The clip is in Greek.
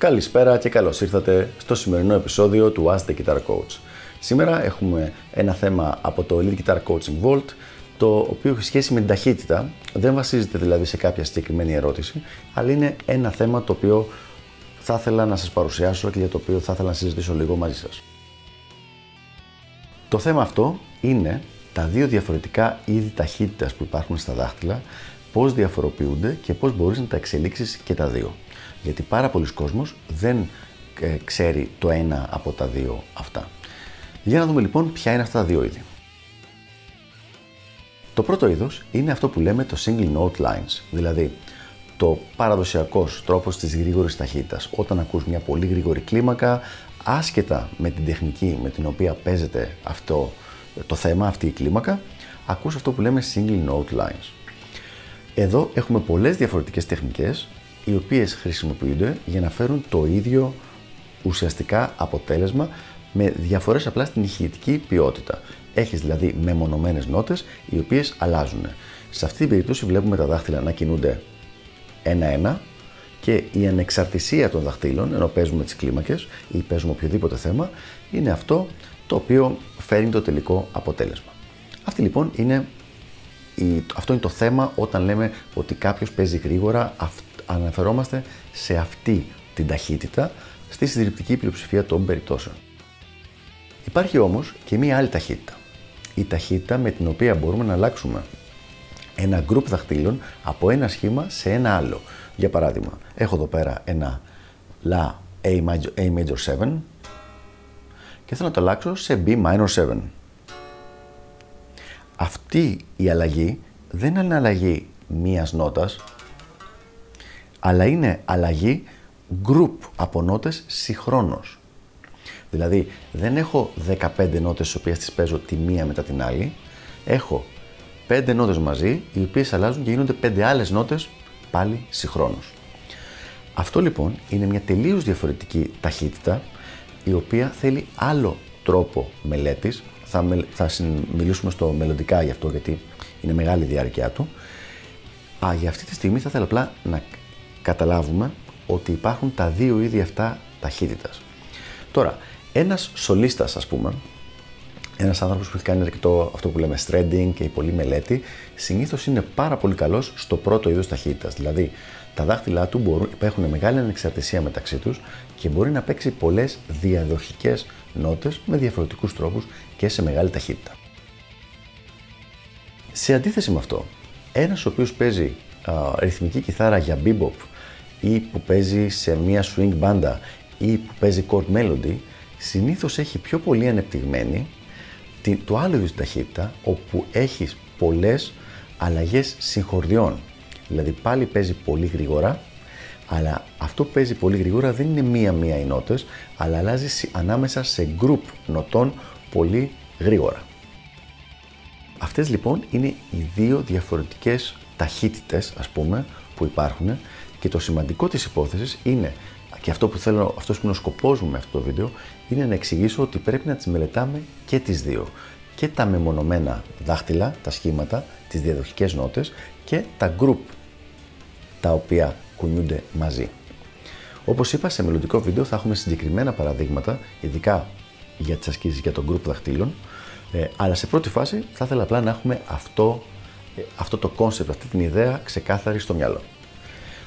Καλησπέρα και καλώς ήρθατε στο σημερινό επεισόδιο του Ask the Guitar Coach. Σήμερα έχουμε ένα θέμα από το Elite Guitar Coaching Vault, το οποίο έχει σχέση με την ταχύτητα. Δεν βασίζεται δηλαδή σε κάποια συγκεκριμένη ερώτηση, αλλά είναι ένα θέμα το οποίο θα ήθελα να σας παρουσιάσω και για το οποίο θα ήθελα να συζητήσω λίγο μαζί σας. Το θέμα αυτό είναι τα δύο διαφορετικά είδη ταχύτητας που υπάρχουν στα δάχτυλα, πώς διαφοροποιούνται και πώς μπορείς να τα εξελίξεις και τα δύο. Γιατί πάρα πολλοί κόσμος δεν ε, ξέρει το ένα από τα δύο αυτά. Για να δούμε λοιπόν ποια είναι αυτά τα δύο είδη. Το πρώτο είδος είναι αυτό που λέμε το single note lines, δηλαδή το παραδοσιακός τρόπος της γρήγορης ταχύτητας. Όταν ακούς μια πολύ γρήγορη κλίμακα, άσχετα με την τεχνική με την οποία παίζεται αυτό το θέμα, αυτή η κλίμακα, ακούς αυτό που λέμε single note lines. Εδώ έχουμε πολλές διαφορετικές τεχνικές οι οποίες χρησιμοποιούνται για να φέρουν το ίδιο ουσιαστικά αποτέλεσμα με διαφορές απλά στην ηχητική ποιότητα. Έχεις δηλαδή μεμονωμένες νότες οι οποίες αλλάζουν. Σε αυτή την περίπτωση βλέπουμε τα δάχτυλα να κινούνται ένα-ένα και η ανεξαρτησία των δαχτύλων, ενώ παίζουμε τις κλίμακες ή παίζουμε οποιοδήποτε θέμα, είναι αυτό το οποίο φέρνει το τελικό αποτέλεσμα. Αυτή λοιπόν είναι, αυτό είναι το θέμα όταν λέμε ότι κάποιος παίζει γρήγορα, αναφερόμαστε σε αυτή την ταχύτητα στη συντριπτική πλειοψηφία των περιπτώσεων. Υπάρχει όμως και μία άλλη ταχύτητα. Η ταχύτητα με την οποία μπορούμε να αλλάξουμε ένα group δαχτύλων από ένα σχήμα σε ένα άλλο. Για παράδειγμα, έχω εδώ πέρα ένα La A major, A major 7 και θέλω να το αλλάξω σε B minor 7. Αυτή η αλλαγή δεν είναι αλλαγή μίας νότας, αλλά είναι αλλαγή group από νότες συγχρόνως. Δηλαδή δεν έχω 15 νότες τις οποίες τις παίζω τη μία μετά την άλλη, έχω 5 νότες μαζί οι οποίες αλλάζουν και γίνονται 5 άλλες νότες πάλι συγχρόνως. Αυτό λοιπόν είναι μια τελείως διαφορετική ταχύτητα η οποία θέλει άλλο τρόπο μελέτης. Θα, θα μιλήσουμε στο μελλοντικά γι' αυτό γιατί είναι μεγάλη η διάρκεια του. Α, για αυτή τη στιγμή θα ήθελα απλά να καταλάβουμε ότι υπάρχουν τα δύο είδη αυτά ταχύτητας. Τώρα, ένας σολίστας ας πούμε, ένας άνθρωπος που έχει κάνει αρκετό αυτό που λέμε stranding και η πολλή μελέτη, συνήθως είναι πάρα πολύ καλός στο πρώτο είδος ταχύτητας. Δηλαδή, τα δάχτυλά του μπορούν, έχουν μεγάλη ανεξαρτησία μεταξύ τους και μπορεί να παίξει πολλές διαδοχικές νότες με διαφορετικούς τρόπους και σε μεγάλη ταχύτητα. Σε αντίθεση με αυτό, ένας ο οποίος παίζει α, ρυθμική κιθάρα για bebop ή που παίζει σε μια swing μπάντα ή που παίζει chord melody, συνήθως έχει πιο πολύ ανεπτυγμένη το άλλο είδους ταχύτητα, όπου έχεις πολλές αλλαγές συγχορδιών. Δηλαδή πάλι παίζει πολύ γρήγορα, αλλά αυτό που παίζει πολύ γρήγορα δεν είναι μία-μία οι νότες, αλλά αλλάζει ανάμεσα σε group νοτών πολύ γρήγορα. Αυτές λοιπόν είναι οι δύο διαφορετικές ταχύτητες, ας πούμε, που υπάρχουν και το σημαντικό της υπόθεσης είναι και αυτό που θέλω, αυτός που είναι ο σκοπός μου με αυτό το βίντεο είναι να εξηγήσω ότι πρέπει να τις μελετάμε και τις δύο. Και τα μεμονωμένα δάχτυλα, τα σχήματα, τις διαδοχικές νότες και τα group τα οποία κουνιούνται μαζί. Όπως είπα σε μελλοντικό βίντεο θα έχουμε συγκεκριμένα παραδείγματα, ειδικά για τις ασκήσεις για το group δαχτύλων, ε, αλλά σε πρώτη φάση θα ήθελα απλά να έχουμε αυτό, ε, αυτό το concept, αυτή την ιδέα ξεκάθαρη στο μυαλό.